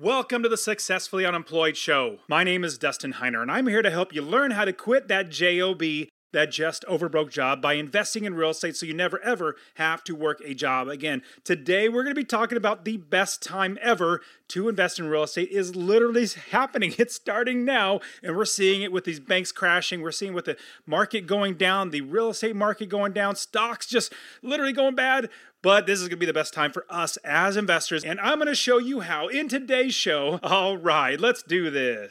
Welcome to the Successfully Unemployed Show. My name is Dustin Heiner, and I'm here to help you learn how to quit that JOB, that just overbroke job, by investing in real estate so you never ever have to work a job again. Today, we're going to be talking about the best time ever to invest in real estate is literally happening. It's starting now, and we're seeing it with these banks crashing. We're seeing with the market going down, the real estate market going down, stocks just literally going bad. But this is to be the best time for us as investors, and I'm to show you how in today's show. All right, let's do this.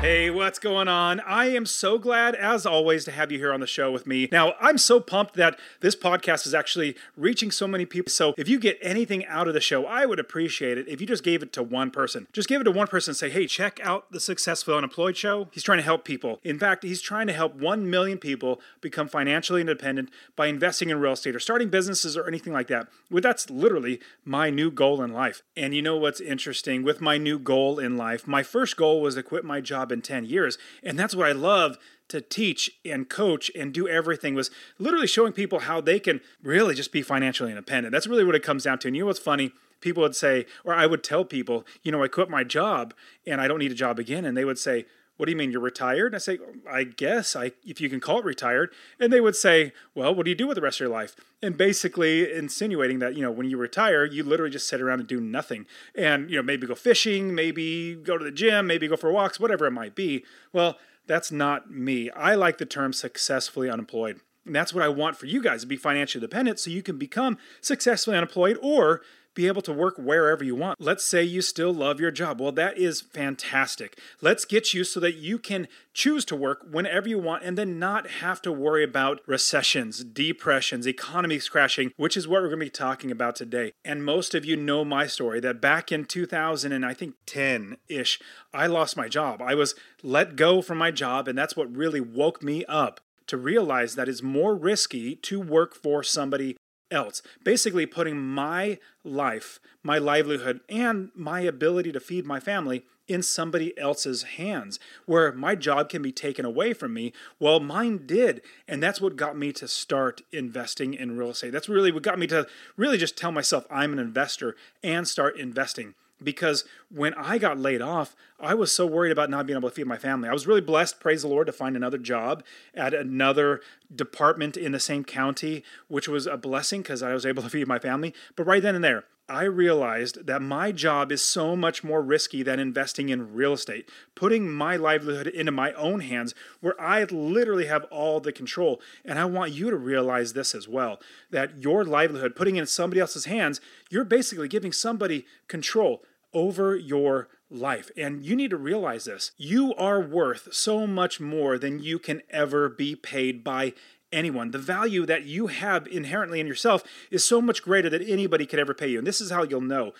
Hey, what's going on? I am so glad, as always, to have you here on the show with me. Now, I'm so pumped that this podcast is actually reaching so many people. So, if you get anything out of the show, I would appreciate it if you just gave it to one person. Just give it to one person and say, hey, check out the Successful Unemployed Show. He's trying to help people. In fact, he's trying to help 1 million people become financially independent by investing in real estate or starting businesses or anything like that. Well, that's literally my new goal in life. And you know what's interesting? With my new goal in life, my first goal was to quit my job in 10 years. And that's what I love to teach and coach and do everything was literally showing people how they can really just be financially independent. That's really what it comes down to. And you know what's funny? People would say, or I would tell people, you know, I quit my job and I don't need a job again. And they would say, what do you mean you're retired? And I say, I guess I if you can call it retired. And they would say, well, what do you do with the rest of your life? And basically insinuating that, you know, when you retire, you literally just sit around and do nothing. And, you know, maybe go fishing, maybe go to the gym, maybe go for walks, whatever it might be. Well, that's not me. I like the term successfully unemployed. And that's what I want for you guys to be financially dependent so you can become successfully unemployed or be able to work wherever you want. Let's say you still love your job. Well, that is fantastic. Let's get you so that you can choose to work whenever you want and then not have to worry about recessions, depressions, economies crashing, which is what we're going to be talking about today. And most of you know my story that back in 2000 and I think 10 ish, I lost my job. I was let go from my job, and that's what really woke me up to realize that it's more risky to work for somebody else. Basically, putting my life, my livelihood, and my ability to feed my family in somebody else's hands, where my job can be taken away from me. Well, mine did. And that's what got me to start investing in real estate. That's really what got me to really just tell myself I'm an investor and start investing because when I got laid off, I was so worried about not being able to feed my family. I was really blessed, praise the Lord, to find another job at another department in the same county, which was a blessing because I was able to feed my family. But right then and there, I realized that my job is so much more risky than investing in real estate, putting my livelihood into my own hands where I literally have all the control. And I want you to realize this as well that your livelihood, putting in somebody else's hands, you're basically giving somebody control over your life. And you need to realize this. You are worth so much more than you can ever be paid by anyone. The value that you have inherently in yourself is so much greater than anybody could ever pay you. And this is how you'll know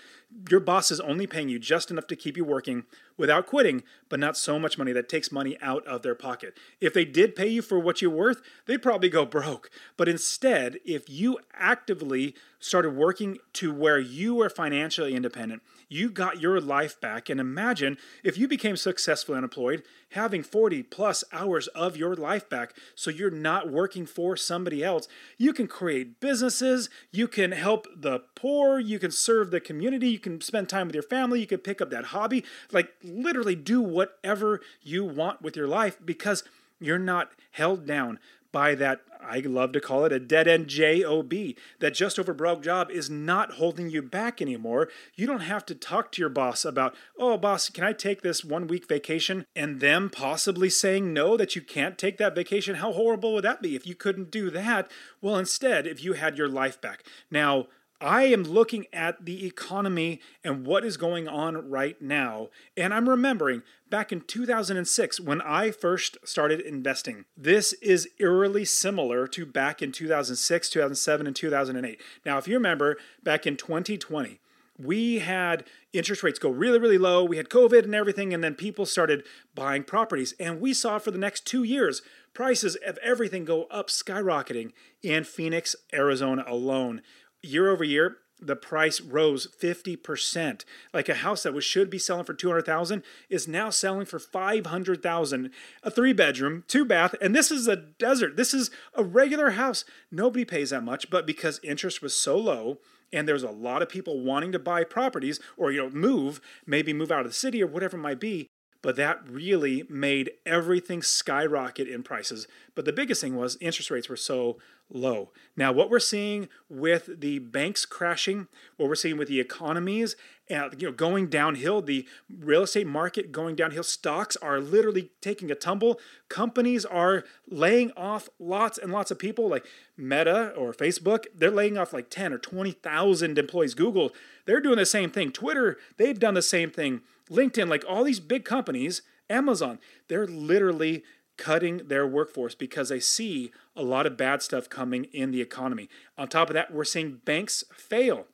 your boss is only paying you just enough to keep you working without quitting, but not so much money that takes money out of their pocket. If they did pay you for what you're worth, they'd probably go broke. But instead, if you actively started working to where you were financially independent, you got your life back. And imagine if you became successfully unemployed, having 40 plus hours of your life back so you're not working for somebody else. You can create businesses, you can help the poor, you can serve the community, you can spend time with your family, you can pick up that hobby. Like, literally do whatever you want with your life because you're not held down by that, I love to call it a dead end job. That just over broke job is not holding you back anymore. You don't have to talk to your boss about, oh, boss, can I take this one week vacation? And them possibly saying no, that you can't take that vacation. How horrible would that be if you couldn't do that? Well, instead, if you had your life back. Now, I am looking at the economy and what is going on right now, and I'm remembering back in 2006 when I first started investing. This is eerily similar to back in 2006, 2007, and 2008. Now, if you remember, back in 2020, we had interest rates go really, really low. We had COVID and everything, and then people started buying properties. And we saw for the next two years prices of everything go up skyrocketing in Phoenix, Arizona alone year over year, the price rose 50%. Like a house that was should be selling for 200,000 is now selling for 500,000. A 3 bedroom, 2 bath, and this is a desert. This is a regular house. Nobody pays that much, but because interest was so low and there's a lot of people wanting to buy properties or you know move, maybe move out of the city or whatever it might be, but that really made everything skyrocket in prices. But the biggest thing was interest rates were so low. Now, what we're seeing with the banks crashing, what we're seeing with the economies, and you know, going downhill, the real estate market going downhill, stocks are literally taking a tumble. Companies are laying off lots and lots of people, like Meta or Facebook. They're laying off like 10 or 20,000 employees. Google, they're doing the same thing. Twitter, they've done the same thing. LinkedIn, like all these big companies, Amazon, they're literally cutting their workforce because they see a lot of bad stuff coming in the economy. On top of that, we're seeing banks fail.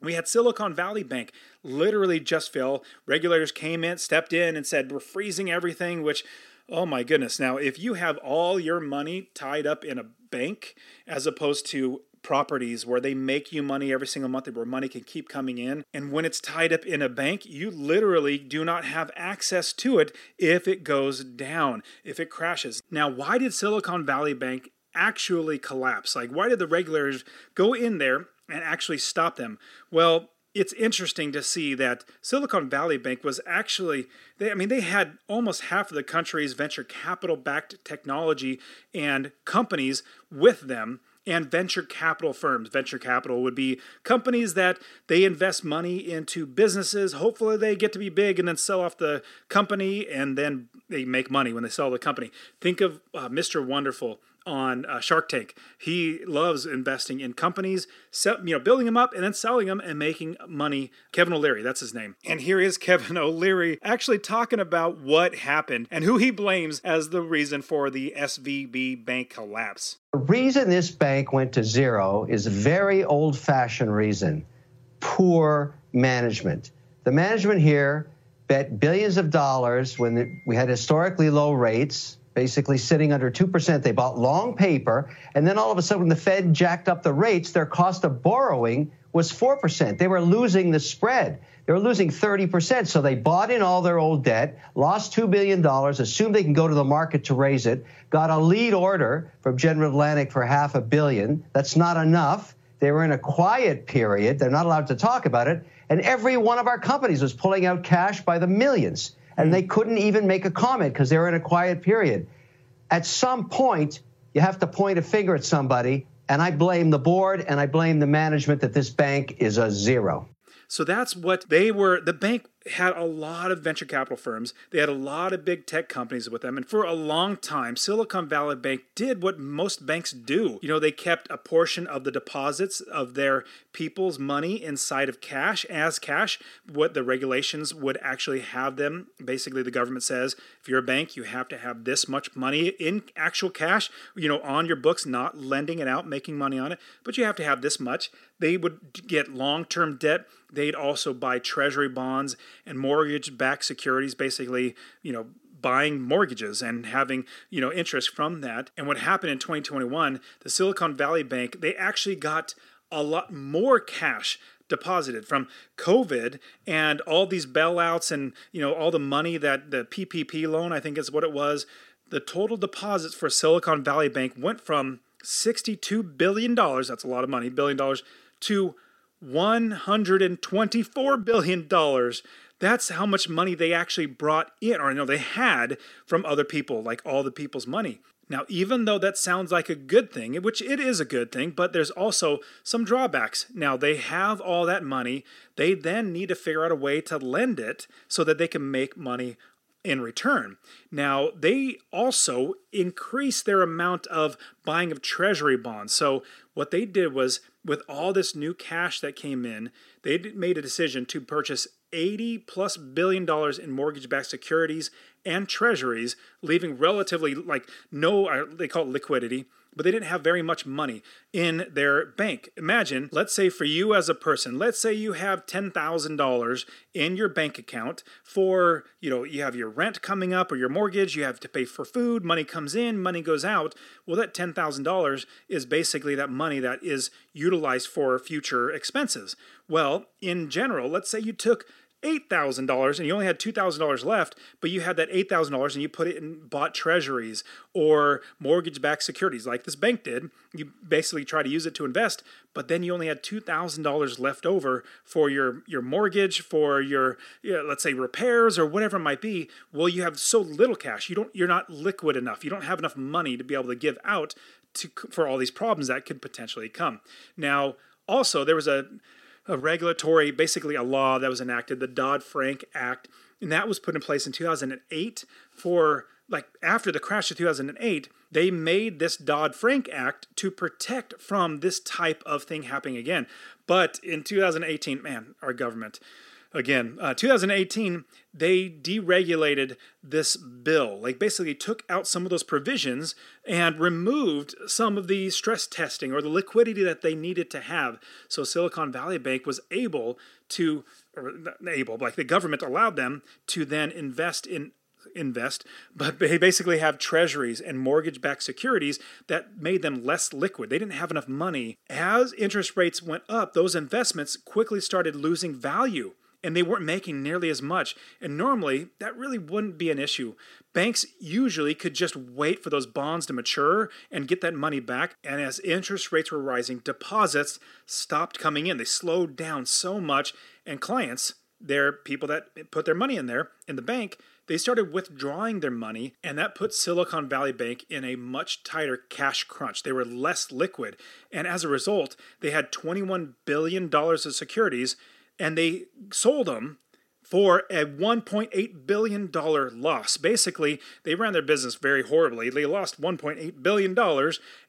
We had Silicon Valley Bank literally just fail. Regulators came in, stepped in, and said, We're freezing everything, which, oh my goodness. Now, if you have all your money tied up in a bank as opposed to properties where they make you money every single month where money can keep coming in. And when it's tied up in a bank, you literally do not have access to it if it goes down, if it crashes. Now, why did Silicon Valley Bank actually collapse? Like, why did the regulators go in there and actually stop them? Well, it's interesting to see that Silicon Valley Bank was actually they I mean they had almost half of the country's venture capital backed technology and companies with them and venture capital firms. Venture capital would be companies that they invest money into businesses. Hopefully, they get to be big and then sell off the company and then they make money when they sell the company. Think of uh, Mr. Wonderful on uh, Shark Tank. He loves investing in companies, sell, you know, building them up and then selling them and making money. Kevin O'Leary, that's his name. And here is Kevin O'Leary actually talking about what happened and who he blames as the reason for the SVB bank collapse. The reason this bank went to zero is a very old-fashioned reason: poor management. The management here bet billions of dollars when we had historically low rates basically sitting under 2%. They bought long paper, and then all of a sudden, when the Fed jacked up the rates, their cost of borrowing was 4%. They were losing the spread. They were losing 30%. So they bought in all their old debt, lost $2 billion, assumed they can go to the market to raise it, got a lead order from General Atlantic for half a billion. That's not enough. They were in a quiet period. They're not allowed to talk about it. And every one of our companies was pulling out cash by the millions and they mm. couldn't even make a comment because they were in a quiet period. At some point, you have to point a finger at somebody, and I blame the board and I blame the management that this bank is a zero. So that's what they were. The bank had a lot of venture capital firms. They had a lot of big tech companies with them. And for a long time, Silicon Valley Bank did what most banks do. You know, they kept a portion of the deposits of their people's money inside of cash as cash. What the regulations would actually have them, basically, the government says if you're a bank, you have to have this much money in actual cash, you know, on your books, not lending it out, making money on it, but you have to have this much. They would get long term debt. They'd also buy treasury bonds and mortgage backed securities, basically, you know, buying mortgages and having you know interest from that. And what happened in 2021 the silicon valley bank they actually got a lot more cash deposited from covid and all these bailouts and you know all the money that the ppp loan i think is what it was. The total deposits for silicon valley bank went from 62 billion dollars that's a lot of money billion dollars to 124 billion dollars that's how much money they actually brought in, or know they had from other people, like all the people's money. Now, even though that sounds like a good thing, which it is a good thing, but there's also some drawbacks. Now, they have all that money. They then need to figure out a way to lend it so that they can make money in return. Now, they also increased their amount of buying of treasury bonds. So, what they did was, with all this new cash that came in, they made a decision to purchase 80 plus billion dollars in mortgage backed securities and treasuries, leaving relatively like no, uh, they call it liquidity, but they didn't have very much money in their bank. Imagine, let's say for you as a person, let's say you have $10,000 in your bank account for, you know, you have your rent coming up or your mortgage, you have to pay for food, money comes in, money goes out. Well, that $10,000 is basically that money that is utilized for future expenses. Well, in general, let's say you took $8,000 and you only had $2,000 left, but you had that $8,000 and you put it in bought treasuries or mortgage backed securities like this bank did. You basically try to use it to invest, but then you only had $2,000 left over for your, your mortgage, for your, you know, let's say, repairs or whatever it might be. Well, you have so little cash. You don't, you're not liquid enough. You don't have enough money to be able to give out to, for all these problems that could potentially come. Now, also, there was a a regulatory, basically a law that was enacted, the Dodd Frank Act, and that was put in place in 2008 for like after the crash of 2008 they made this dodd-frank act to protect from this type of thing happening again. But in 2018 man our government again, uh, 2018, they deregulated this bill. Like basically took out some of those provisions and removed some of the stress testing or the liquidity that they needed to have. So Silicon Valley Bank was able to, or able, like the government allowed them to then invest in invest, but they basically have treasuries and mortgage backed securities that made them less liquid. They didn't have enough money. As interest rates went up, those investments quickly started losing value and they weren't making nearly as much. And normally, that really wouldn't be an issue. Banks usually could just wait for those bonds to mature and get that money back. And as interest rates were rising, deposits stopped coming in. They slowed down so much, and clients, they're people that put their money in there in the bank, they started withdrawing their money, and that put Silicon Valley Bank in a much tighter cash crunch. They were less liquid, and as a result, they had $21 billion of securities and they sold them for a $1.8 billion loss. Basically, they ran their business very horribly. They lost $1.8 billion,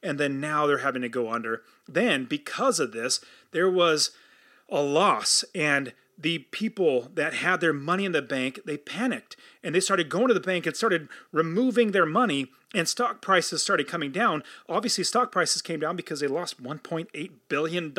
and then now they're having to go under. Then, because of this, there was a loss, and the people that had their money in the bank, they panicked and they started going to the bank and started removing their money and stock prices started coming down. Obviously, stock prices came down because they lost $1.8 billion.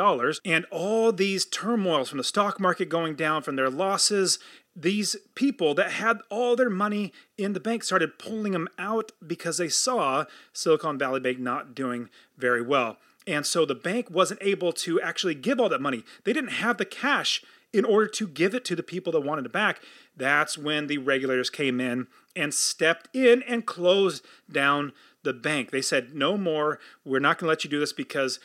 And all these turmoils from the stock market going down, from their losses, these people that had all their money in the bank started pulling them out because they saw Silicon Valley Bank not doing very well. And so the bank wasn't able to actually give all that money. They didn't have the cash in order to give it to the people that wanted it back. That's when the regulators came in and stepped in and closed down the bank. They said, no more. We're not going to let you do this because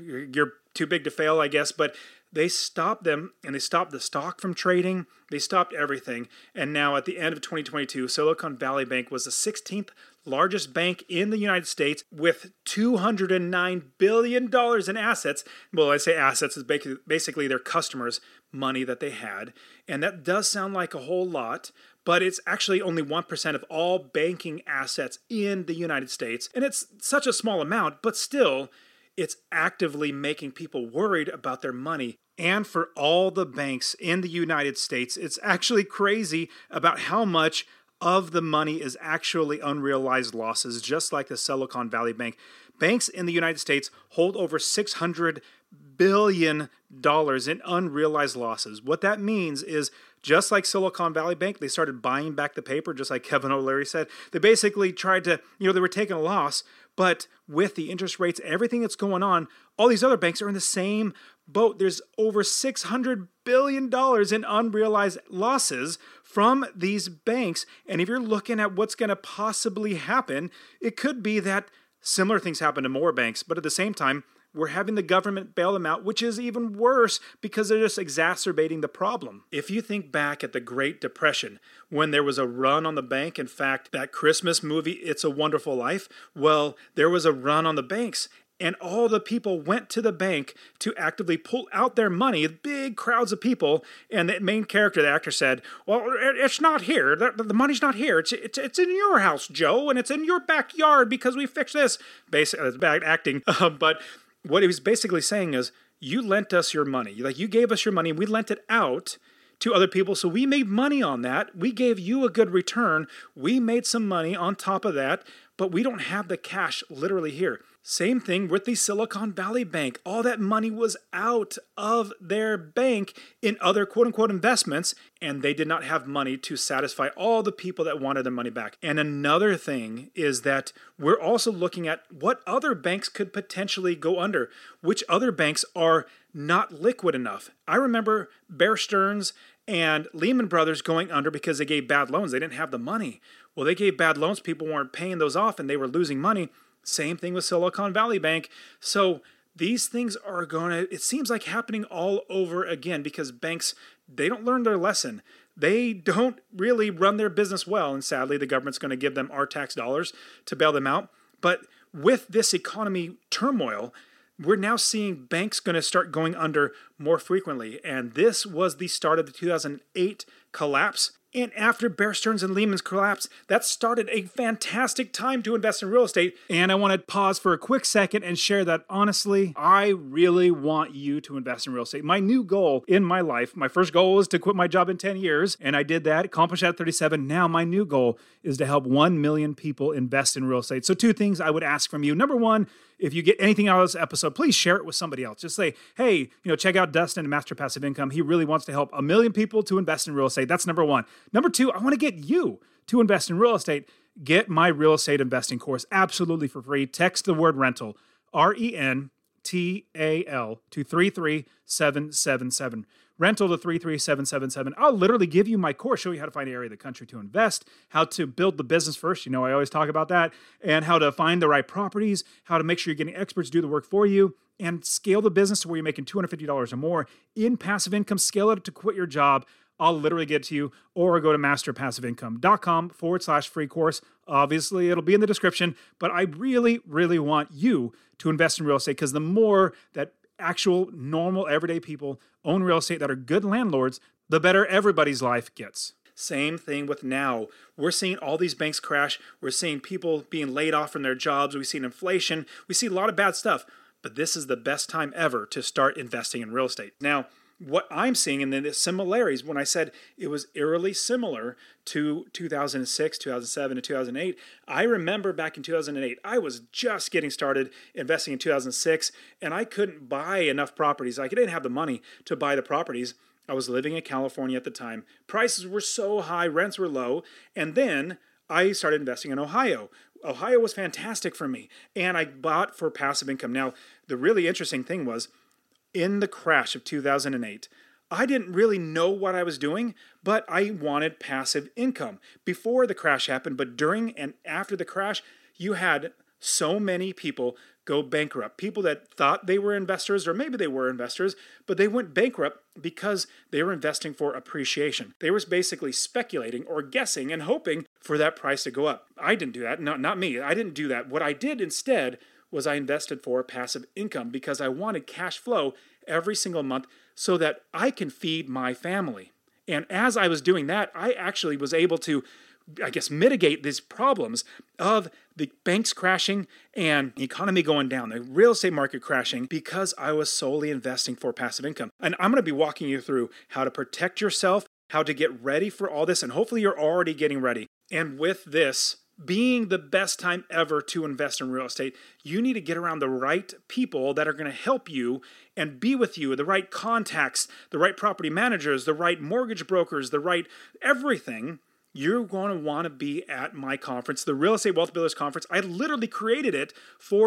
you're too big to fail, I guess. But they stopped them and they stopped the stock from trading. They stopped everything. And now at the end of 2022, Silicon Valley Bank was the 16th largest bank in the United States with $209 billion in assets. Well, I say assets is basically their customers' money that they had. And that does sound like a whole lot, but it's actually only 1% of all banking assets in the United States. And it's such a small amount, but still, it's actively making people worried about their money. And for all the banks in the United States, it's actually crazy about how much of the money is actually unrealized losses, just like the Silicon Valley Bank. Banks in the United States hold over 600 billion dollars in unrealized losses. What that means is just like Silicon Valley Bank, they started buying back the paper, just like Kevin O'Leary said. They basically tried to, you know, they were taking a loss, but with the interest rates, everything that's going on, all these other banks are in the same boat. There's over $600 billion in unrealized losses from these banks. And if you're looking at what's going to possibly happen, it could be that similar things happen to more banks, but at the same time, we're having the government bail them out, which is even worse because they're just exacerbating the problem. If you think back at the Great Depression, when there was a run on the bank, in fact, that Christmas movie, It's a Wonderful Life, well, there was a run on the banks and all the people went to the bank to actively pull out their money big crowds of people and the main character the actor said well it's not here. The, money's not here. It's, it's, it's in your house joe and it's in your backyard because we fixed this. Basically it's bad acting but what he was basically saying is you lent us your money like you gave us your money and we lent it out to other people. So we made money on that. We gave you a good return. We made some money on top of that, but we don't have the cash literally here. Same thing with the Silicon Valley Bank. All that money was out of their bank in other quote unquote investments, and they did not have money to satisfy all the people that wanted their money back. And another thing is that we're also looking at what other banks could potentially go under, which other banks are not liquid enough. I remember Bear Stearns and Lehman Brothers going under because they gave bad loans. They didn't have the money. Well, they gave bad loans, people weren't paying those off, and they were losing money. Same thing with Silicon Valley Bank. So these things are going to, it seems like happening all over again because banks, they don't learn their lesson. They don't really run their business well. And sadly, the government's going to give them our tax dollars to bail them out. But with this economy turmoil, we're now seeing banks going to start going under more frequently. And this was the start of the 2008 collapse. And after Bear Stearns and Lehman's collapse, that started a fantastic time to invest in real estate. And I want to pause for a quick second and share that honestly, I really want you to invest in real estate. My new goal in my life, my first goal was to quit my job in 10 years, and I did that, accomplished that at 37. Now, my new goal is to help 1 million people invest in real estate. So, two things I would ask from you. Number one, if you get anything out of this episode, please share it with somebody else. Just say, hey, you know, check out Dustin and Master Passive Income. He really wants to help a million people to invest in real estate. That's number one. Number two, I want to get you to invest in real estate. Get my real estate investing course absolutely for free. Text the word rental, R E N T A L, to 33777 rental to 33777. I'll literally give you my course, show you how to find an area of the country to invest, how to build the business first. You know, I always talk about that, and how to find the right properties, how to make sure you're getting experts to do the work for you, and scale the business to where you're making $250 or more in passive income, scale it to quit your job. I'll literally get to you, or go to masterpassiveincome.com forward slash free course. Obviously, it'll be in the description, but I really, really want you to invest in real estate because the more that actual, normal, everyday people own real estate that are good landlords, the better everybody's life gets. Same thing with now. We're seeing all these banks crash. We're seeing people being laid off from their jobs. We've seen inflation. We see a lot of bad stuff. But this is the best time ever to start investing in real estate. Now, what I'm seeing in the similarities when I said it was eerily similar to 2006, 2007, and 2008. I remember back in 2008, I was just getting started investing in 2006, and I couldn't buy enough properties. I didn't have the money to buy the properties. I was living in California at the time. Prices were so high, rents were low, and then I started investing in Ohio. Ohio was fantastic for me, and I bought for passive income. Now, the really interesting thing was in the crash of 2008, I didn't really know what I was doing, but I wanted passive income before the crash happened. But during and after the crash, you had so many people go bankrupt. People that thought they were investors, or maybe they were investors, but they went bankrupt because they were investing for appreciation. They were basically speculating or guessing and hoping for that price to go up. I didn't do that. Not, not me. I didn't do that. What I did instead was I invested for passive income because I wanted cash flow every single month so that I can feed my family. And as I was doing that, I actually was able to, I guess, mitigate these problems of the banks crashing and the economy going down, the real estate market crashing, because I was solely investing for passive income. And I'm to be walking you through how to protect yourself, how to get ready for all this, and hopefully you're already getting ready. And with this, being the best time ever to invest in real estate, you need to get around the right people that are going to help you and be with you, the right contacts, the right property managers, the right mortgage brokers, the right everything. You're going to want to be at my conference, the Real Estate Wealth Builders Conference. I literally created it for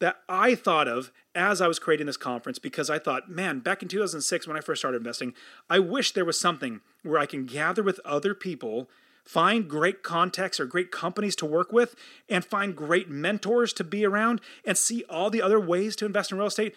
that I thought of as I was creating this conference because I thought, man, back in 2006 when I first started investing, I wish there was something where I can gather with other people, find great contacts or great companies to work with, and find great mentors to be around and see all the other ways to invest in real estate.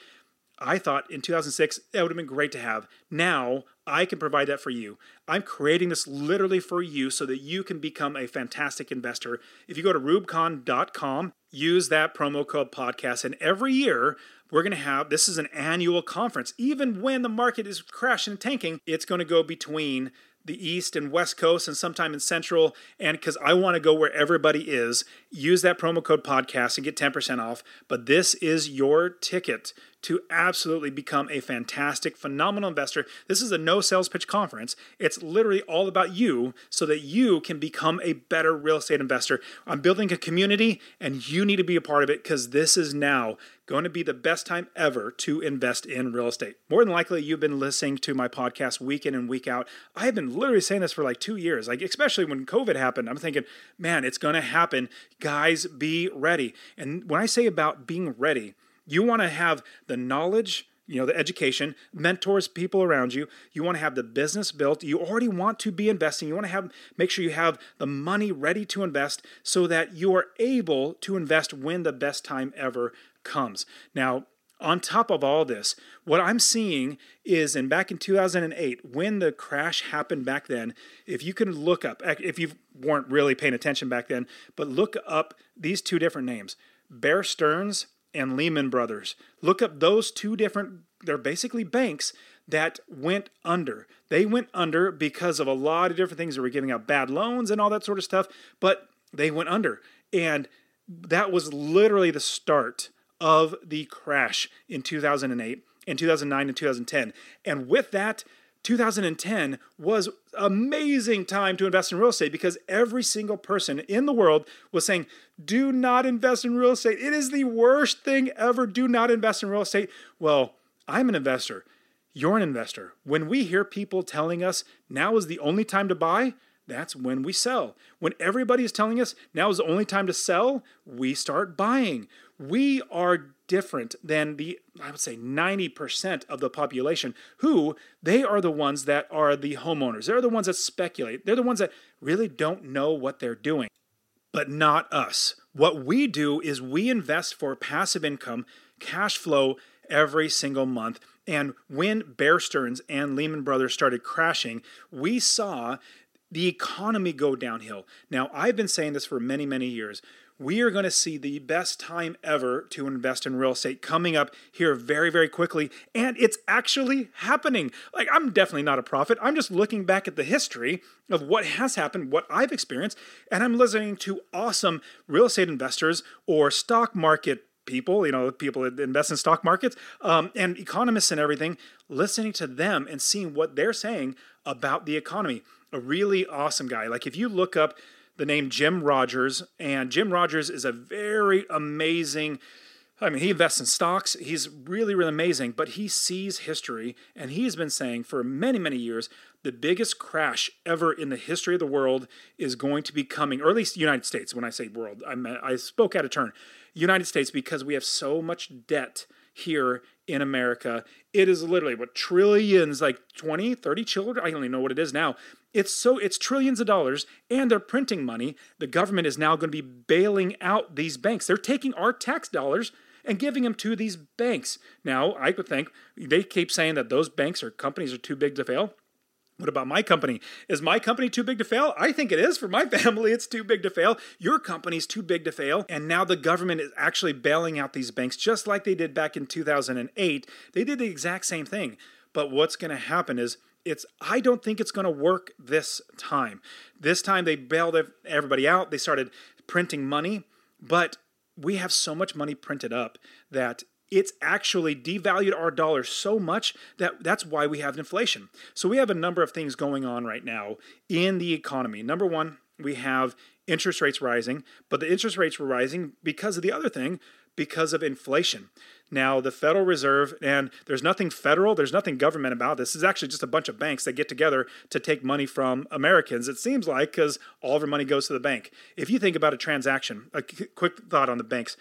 I thought in 2006 that would have been great to have. Now I can provide that for you. I'm creating this literally for you so that you can become a fantastic investor. If you go to rewbcon.com, use that promo code podcast, and every year we're going to have this is an annual conference. Even when the market is crashing and tanking, it's going to go between the east and west coast and sometime in central and because i want to go where everybody is use that promo code podcast and get 10% off but this is your ticket to absolutely become a fantastic phenomenal investor this is a no sales pitch conference it's literally all about you so that you can become a better real estate investor i'm building a community and you need to be a part of it because this is now going to be the best time ever to invest in real estate. More than likely, you've been listening to my podcast week in and week out. I have been literally saying this for like two years, like especially when COVID happened. I'm thinking, man, it's going to happen. Guys, be ready. And when I say about being ready, you want to have the knowledge you know the education mentors people around you. You want to have the business built. You already want to be investing. You want to have make sure you have the money ready to invest so that you are able to invest when the best time ever comes. Now, on top of all this, what I'm seeing is, and back in 2008, when the crash happened back then, if you can look up, if you weren't really paying attention back then, but look up these two different names, Bear Stearns and Lehman Brothers. Look up those two different, they're basically banks that went under. They went under because of a lot of different things. They were giving out bad loans and all that sort of stuff, but they went under. And that was literally the start of the crash in 2008 in 2009 and 2010. And with that, 2010 was amazing time to invest in real estate because every single person in the world was saying, "Do not invest in real estate. It is the worst thing ever. Do not invest in real estate." Well, I'm an investor. You're an investor. When we hear people telling us now is the only time to buy, that's when we sell. When everybody is telling us now is the only time to sell, we start buying. We are different than the, I would say, 90% of the population who they are the ones that are the homeowners. They're the ones that speculate. They're the ones that really don't know what they're doing. But not us. What we do is we invest for passive income, cash flow every single month. And when Bear Stearns and Lehman Brothers started crashing, we saw the economy go downhill. Now, I've been saying this for many, many years. We are going to see the best time ever to invest in real estate coming up here very, very quickly. And it's actually happening. Like, I'm definitely not a prophet. I'm just looking back at the history of what has happened, what I've experienced, and I'm listening to awesome real estate investors or stock market people, you know, people that invest in stock markets, um, and economists and everything, listening to them and seeing what they're saying about the economy. A really awesome guy. Like if you look up the name Jim Rogers, and Jim Rogers is a very amazing. I mean, he invests in stocks. He's really, really amazing, but he sees history, and he's been saying for many, many years the biggest crash ever in the history of the world is going to be coming, or at least United States. When I say world, I I spoke out of turn. United States because we have so much debt here in America. It is literally what trillions, like 20, 30 children, I don't even know what it is now. It's so it's trillions of dollars and they're printing money. The government is now going to be bailing out these banks. They're taking our tax dollars and giving them to these banks. Now, I would think they keep saying that those banks or companies are too big to fail. What about my company? Is my company too big to fail? I think it is for my family. It's too big to fail. Your company's too big to fail. And now the government is actually bailing out these banks just like they did back in 2008. They did the exact same thing. But what's going to happen is it's I don't think it's going to work this time. This time they bailed everybody out. They started printing money, but we have so much money printed up that it's actually devalued our dollar so much that that's why we have inflation. So we have a number of things going on right now in the economy. Number one, we have interest rates rising, but the interest rates were rising because of the other thing, because of inflation. Now, the Federal Reserve, and there's nothing federal, there's nothing government about this. It's actually just a bunch of banks that get together to take money from Americans, it seems like, because all of our money goes to the bank. If you think about a transaction, a quick thought on the banks.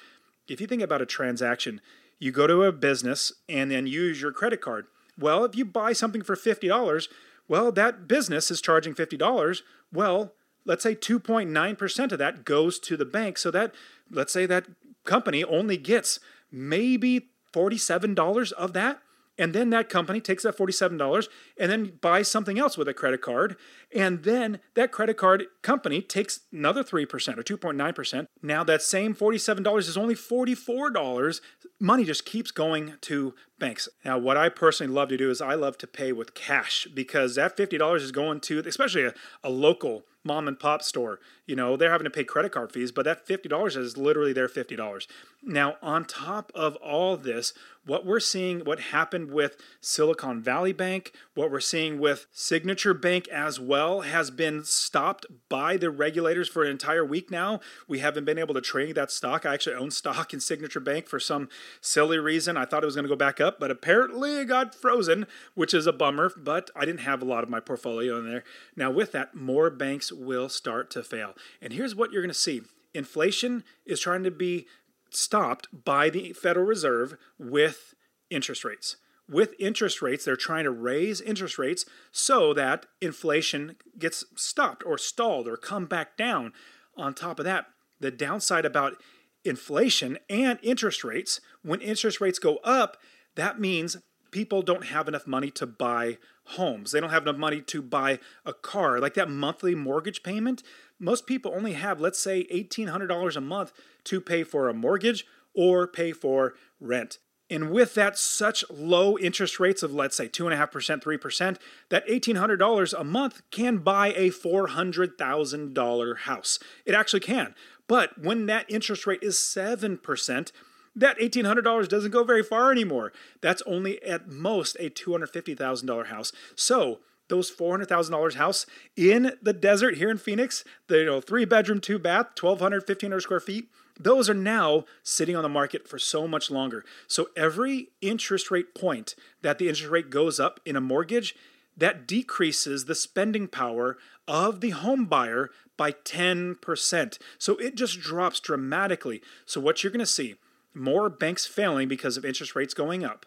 If you think about a transaction, you go to a business and then use your credit card. Well, if you buy something for $50, well, that business is charging $50. Well, let's say 2.9% of that goes to the bank. So that, let's say that company only gets maybe $47 of that. And then that company takes that $47 and then buys something else with a credit card. And then that credit card company takes another 3% or 2.9%. Now that same $47 is only $44. Money just keeps going to banks. Now, what I personally love to do is I love to pay with cash because that $50 is going to, especially a, a local mom and pop store. You know, they're having to pay credit card fees, but that $50 is literally their $50. Now, on top of all this, what we're seeing, what happened with Silicon Valley Bank, what we're seeing with Signature Bank as well, has been stopped by the regulators for an entire week now. We haven't been able to trade that stock. I actually own stock in Signature Bank for some silly reason. I thought it was going to go back up, but apparently it got frozen, which is a bummer, but I didn't have a lot of my portfolio in there. Now, with that, more banks will start to fail. And here's what you're going to see inflation is trying to be stopped by the Federal Reserve with interest rates. With interest rates, they're trying to raise interest rates so that inflation gets stopped or stalled or come back down. On top of that, the downside about inflation and interest rates, when interest rates go up, that means people don't have enough money to buy homes. They don't have enough money to buy a car. Like that monthly mortgage payment, most people only have, let's say, $1,800 a month to pay for a mortgage or pay for rent. And with that, such low interest rates of, let's say, 2.5%, 3%, that $1,800 a month can buy a $400,000 house. It actually can. But when that interest rate is 7%, that $1,800 doesn't go very far anymore. That's only at most a $250,000 house. So, those $400,000 house in the desert here in Phoenix, the you know, three bedroom, two bath, 1,200, 1,500 square feet, those are now sitting on the market for so much longer. So every interest rate point that the interest rate goes up in a mortgage, that decreases the spending power of the home buyer by 10%. So it just drops dramatically. So what you're going to see, more banks failing because of interest rates going up.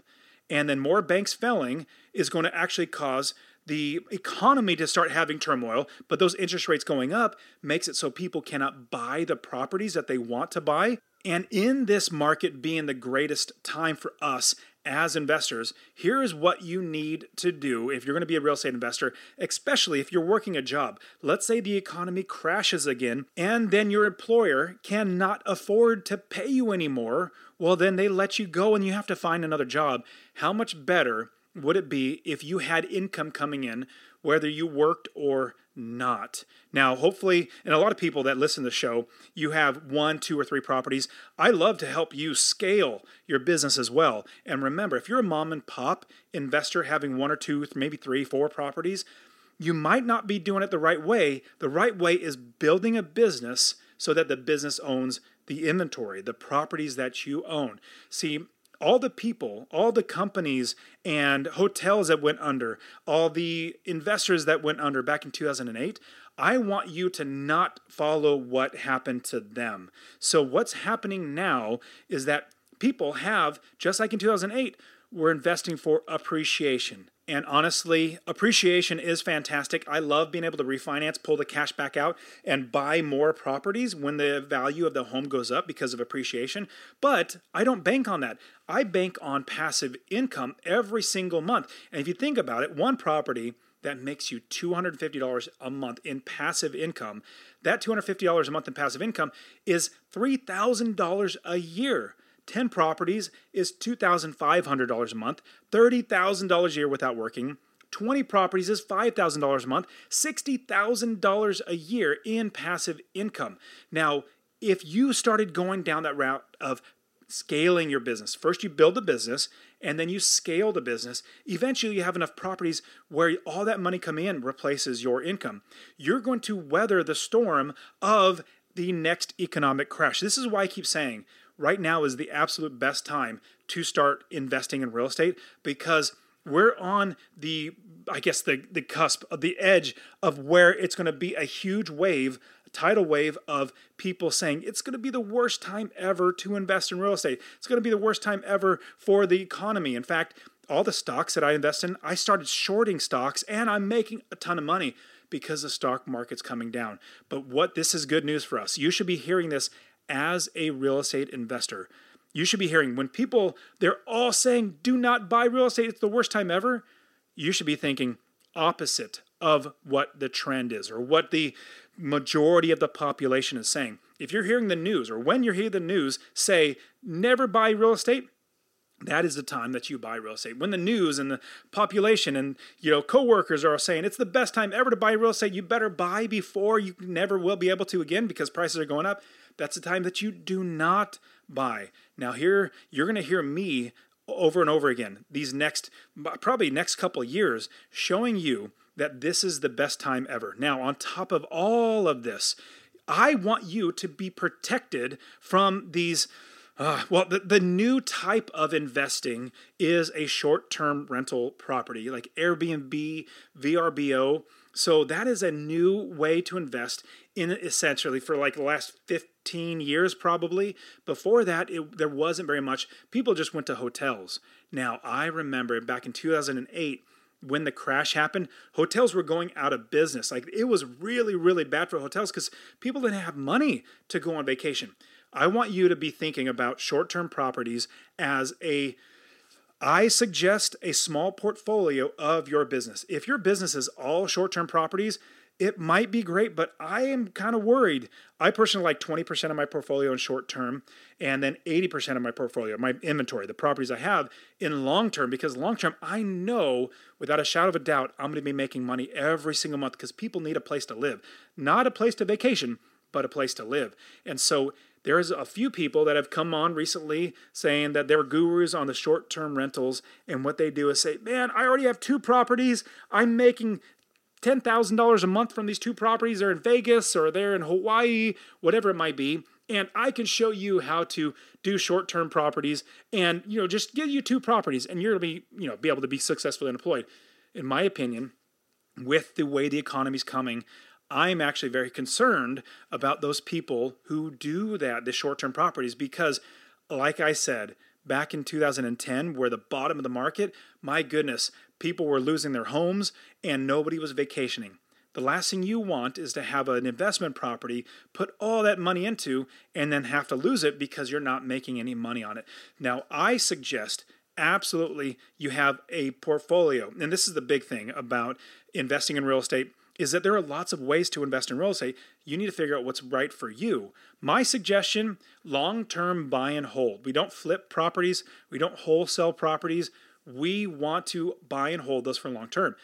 And then more banks failing is going to actually cause the economy to start having turmoil, but those interest rates going up makes it so people cannot buy the properties that they want to buy. And in this market being the greatest time for us as investors, here is what you need to do if you're going to be a real estate investor, especially if you're working a job. Let's say the economy crashes again, and then your employer cannot afford to pay you anymore. Well, then they let you go and you have to find another job. How much better would it be if you had income coming in, whether you worked or not. Now, hopefully, and a lot of people that listen to the show, you have one, two, or three properties. I love to help you scale your business as well. And remember, if you're a mom and pop investor having one or two, maybe three, four properties, you might not be doing it the right way. The right way is building a business so that the business owns the inventory, the properties that you own. See, all the people, all the companies and hotels that went under, all the investors that went under back in 2008, I want you to not follow what happened to them. So, what's happening now is that people have, just like in 2008, we're investing for appreciation. And honestly, appreciation is fantastic. I love being able to refinance, pull the cash back out, and buy more properties when the value of the home goes up because of appreciation. But I don't bank on that. I bank on passive income every single month. And if you think about it, one property that makes you $250 a month in passive income, that $250 a month in passive income is $3,000 a year. 10 properties is $2,500 a month, $30,000 a year without working. 20 properties is $5,000 a month, $60,000 a year in passive income. Now, if you started going down that route of scaling your business, first you build the business and then you scale the business, eventually you have enough properties where all that money come in replaces your income. You're going to weather the storm of the next economic crash. This is why I keep saying right now is the absolute best time to start investing in real estate because we're on the I guess the the cusp of the edge of where it's going to be a huge wave, tidal wave of people saying it's going to be the worst time ever to invest in real estate. It's going to be the worst time ever for the economy. In fact, all the stocks that I invest in, I started shorting stocks and I'm making a ton of money because the stock market's coming down. But what this is good news for us. You should be hearing this as a real estate investor. You should be hearing when people, they're all saying, do not buy real estate, it's the worst time ever. You should be thinking opposite of what the trend is or what the majority of the population is saying. If you're hearing the news or when you're hearing the news say, never buy real estate, that is the time that you buy real estate. When the news and the population and you know coworkers are saying it's the best time ever to buy real estate, you better buy before you never will be able to again because prices are going up. That's the time that you do not buy. Now, here you're going to hear me over and over again these next, probably next couple years, showing you that this is the best time ever. Now, on top of all of this, I want you to be protected from these. Uh, well, the, the new type of investing is a short term rental property like Airbnb, VRBO. So that is a new way to invest in essentially for like the last 15 years probably. Before that, it, there wasn't very much. People just went to hotels. Now, I remember back in 2008 when the crash happened, hotels were going out of business. Like it was really, really bad for hotels because people didn't have money to go on vacation. I want you to be thinking about short term properties as a I suggest a small portfolio of your business. If your business is all short term properties, it might be great, but I am kind of worried. I personally like 20% of my portfolio in short term and then 80% of my portfolio, my inventory, the properties I have in long term, because long term, I know without a shadow of a doubt, I'm going to be making money every single month because people need a place to live, not a place to vacation, but a place to live. And so there's a few people that have come on recently saying that they're gurus on the short term rentals. And what they do is say, man, I already have two properties. I'm making $10,000 a month from these two properties. They're in Vegas or they're in Hawaii, whatever it might be. And I can show you how to do short-term properties and, you know, just give you two properties and you're going to be, you know, be able to be successfully employed. In my opinion, with the way the economy's coming, I'm actually very concerned about those people who do that, the short term properties, because, like I said, back in 2010, where the bottom of the market, my goodness, people were losing their homes and nobody was vacationing. The last thing you want is to have an investment property, put all that money into, and then have to lose it because you're not making any money on it. Now, I suggest absolutely you have a portfolio. And this is the big thing about investing in real estate is that there are lots of ways to invest in real estate. You need to figure out what's right for you. My suggestion, long-term buy and hold. We don't flip properties, we don't wholesale properties. We want to buy and hold those for long term.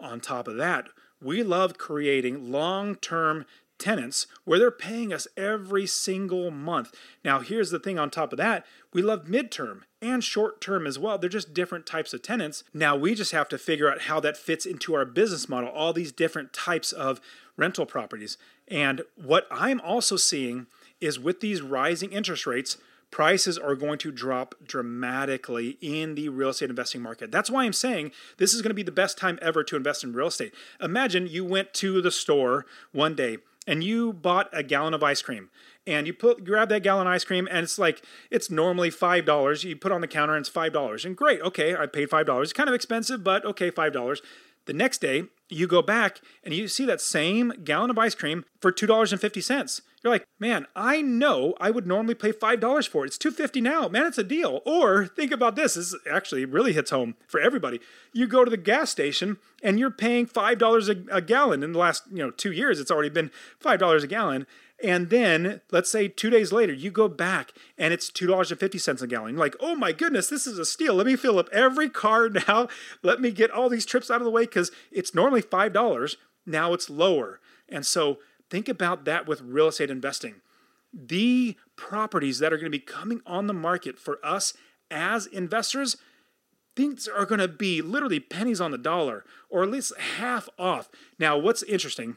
On top of that, we love creating long term tenants where they're paying us every single month. Now, here's the thing on top of that we love midterm and short term as well. They're just different types of tenants. Now, we just have to figure out how that fits into our business model, all these different types of rental properties. And what I'm also seeing is with these rising interest rates, prices are going to drop dramatically in the real estate investing market. That's why I'm saying this is going to be the best time ever to invest in real estate. Imagine you went to the store one day and you bought a gallon of ice cream and you put grab that gallon of ice cream and it's like it's normally five dollars you put on the counter and it's five dollars and great okay i paid five dollars kind of expensive but okay five dollars the next day you go back and you see that same gallon of ice cream for $2.50 you're like man i know i would normally pay $5 for it. It's $2.50 now. Man it's a deal. Or think about this. This actually really hits home for everybody. You go to the gas station and you're paying $5 a, a gallon. In the last you know two years it's already been $5 a gallon and then let's say two days later, you go back and it's $2.50 a gallon. You're like, oh my goodness, this is a steal. Let me fill up every car now. Let me get all these trips out of the way because it's normally $5. Now it's lower. And so think about that with real estate investing. The properties that are going to be coming on the market for us as investors, things are going to be literally pennies on the dollar or at least half off. Now, what's interesting,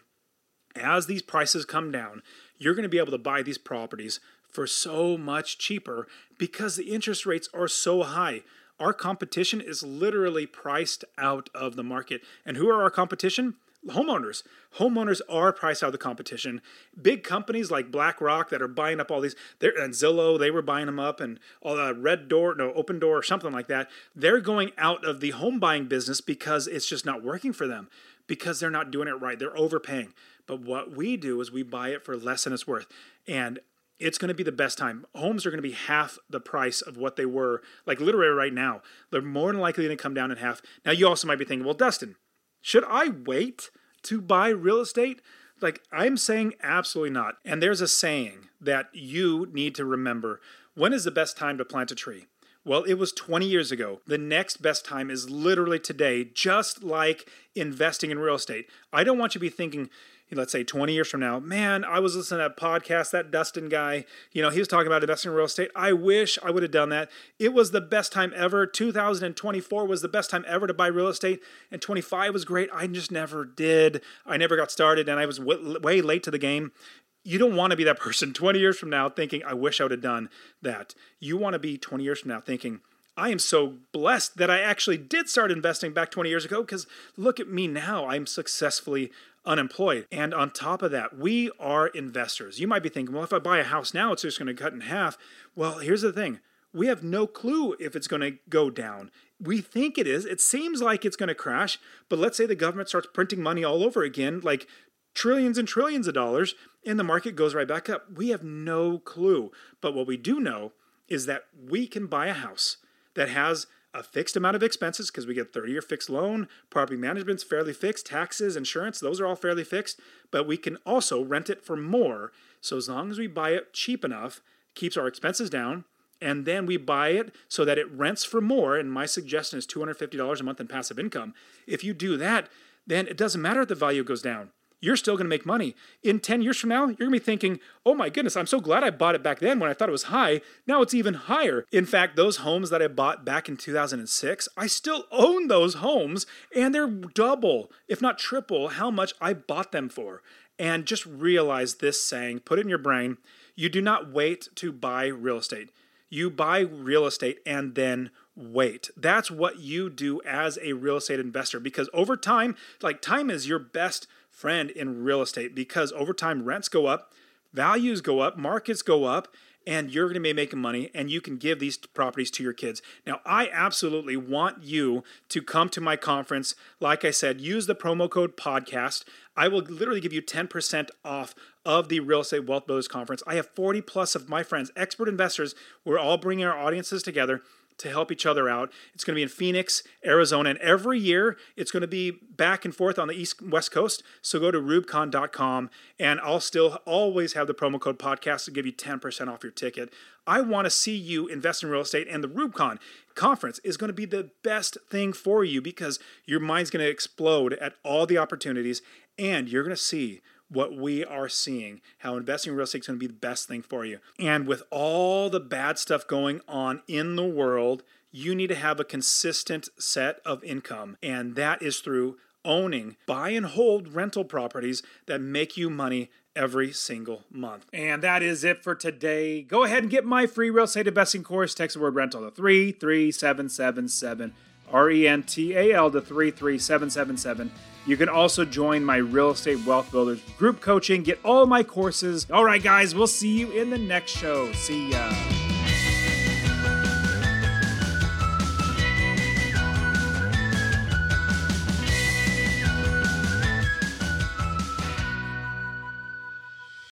as these prices come down, you're going to be able to buy these properties for so much cheaper because the interest rates are so high. Our competition is literally priced out of the market. And who are our competition? Homeowners. Homeowners are priced out of the competition. Big companies like BlackRock that are buying up all these, and Zillow, they were buying them up, and all the Red Door, no, Opendoor, or something like that. They're going out of the home buying business because it's just not working for them because they're not doing it right. They're overpaying. But what we do is we buy it for less than it's worth. And it's going to be the best time. Homes are going to be half the price of what they were, like literally right now. They're more than likely going to come down in half. Now, you also might be thinking, well, Dustin, should I wait to buy real estate? Like, I'm saying absolutely not. And there's a saying that you need to remember when is the best time to plant a tree? Well, it was 20 years ago. The next best time is literally today, just like investing in real estate. I don't want you to be thinking, let's say 20 years from now, man, I was listening to that podcast, that Dustin guy, you know, he was talking about investing in real estate. I wish I would have done that. It was the best time ever. 2024 was the best time ever to buy real estate, and 25 was great. I just never did. I never got started, and I was w- way late to the game. You don't want to be that person 20 years from now thinking, I wish I would have done that. You want to be 20 years from now thinking, I am so blessed that I actually did start investing back 20 years ago because look at me now. I'm successfully unemployed. And on top of that, we are investors. You might be thinking, well, if I buy a house now, it's just going to cut in half. Well, here's the thing we have no clue if it's going to go down. We think it is. It seems like it's going to crash, but let's say the government starts printing money all over again, like trillions and trillions of dollars, and the market goes right back up. We have no clue. But what we do know is that we can buy a house that has a fixed amount of expenses because we get 30 year fixed loan, property management's fairly fixed, taxes, insurance, those are all fairly fixed, but we can also rent it for more. So as long as we buy it cheap enough, keeps our expenses down, and then we buy it so that it rents for more, and my suggestion is $250 a month in passive income. If you do that, then it doesn't matter if the value goes down you're still going to make money. In 10 years from now, you're going to be thinking, oh my goodness, I'm so glad I bought it back then when I thought it was high. Now it's even higher. In fact, those homes that I bought back in 2006, I still own those homes and they're double, if not triple, how much I bought them for. And just realize this saying, put it in your brain you do not wait to buy real estate. You buy real estate and then wait. That's what you do as a real estate investor because over time, like time is your best friend in real estate because over time rents go up, values go up, markets go up, and you're going to be making money and you can give these properties to your kids. Now, I absolutely want you to come to my conference. Like I said, use the promo code podcast. I will literally give you 10% off of the Real Estate Wealth Builders Conference. I have 40 plus of my friends, expert investors. We're all bringing our audiences together to help each other out. It's going to be in Phoenix, Arizona, and every year it's going to be back and forth on the East West Coast. So go to rewbcon.com and I'll still always have the promo code podcast to give you 10% off your ticket. I want to see you invest in real estate and the REWBCON conference is going to be the best thing for you because your mind's going to explode at all the opportunities and you're going to see what we are seeing, how investing in real estate is going to be the best thing for you. And with all the bad stuff going on in the world, you need to have a consistent set of income. And that is through owning buy and hold rental properties that make you money every single month. And that is it for today. Go ahead and get my free real estate investing course. Text the word rental to 33777 R E N T A L to 33777. You can also join my Real Estate Wealth Builders group coaching, get all my courses. All right, guys, we'll see you in the next show. See ya.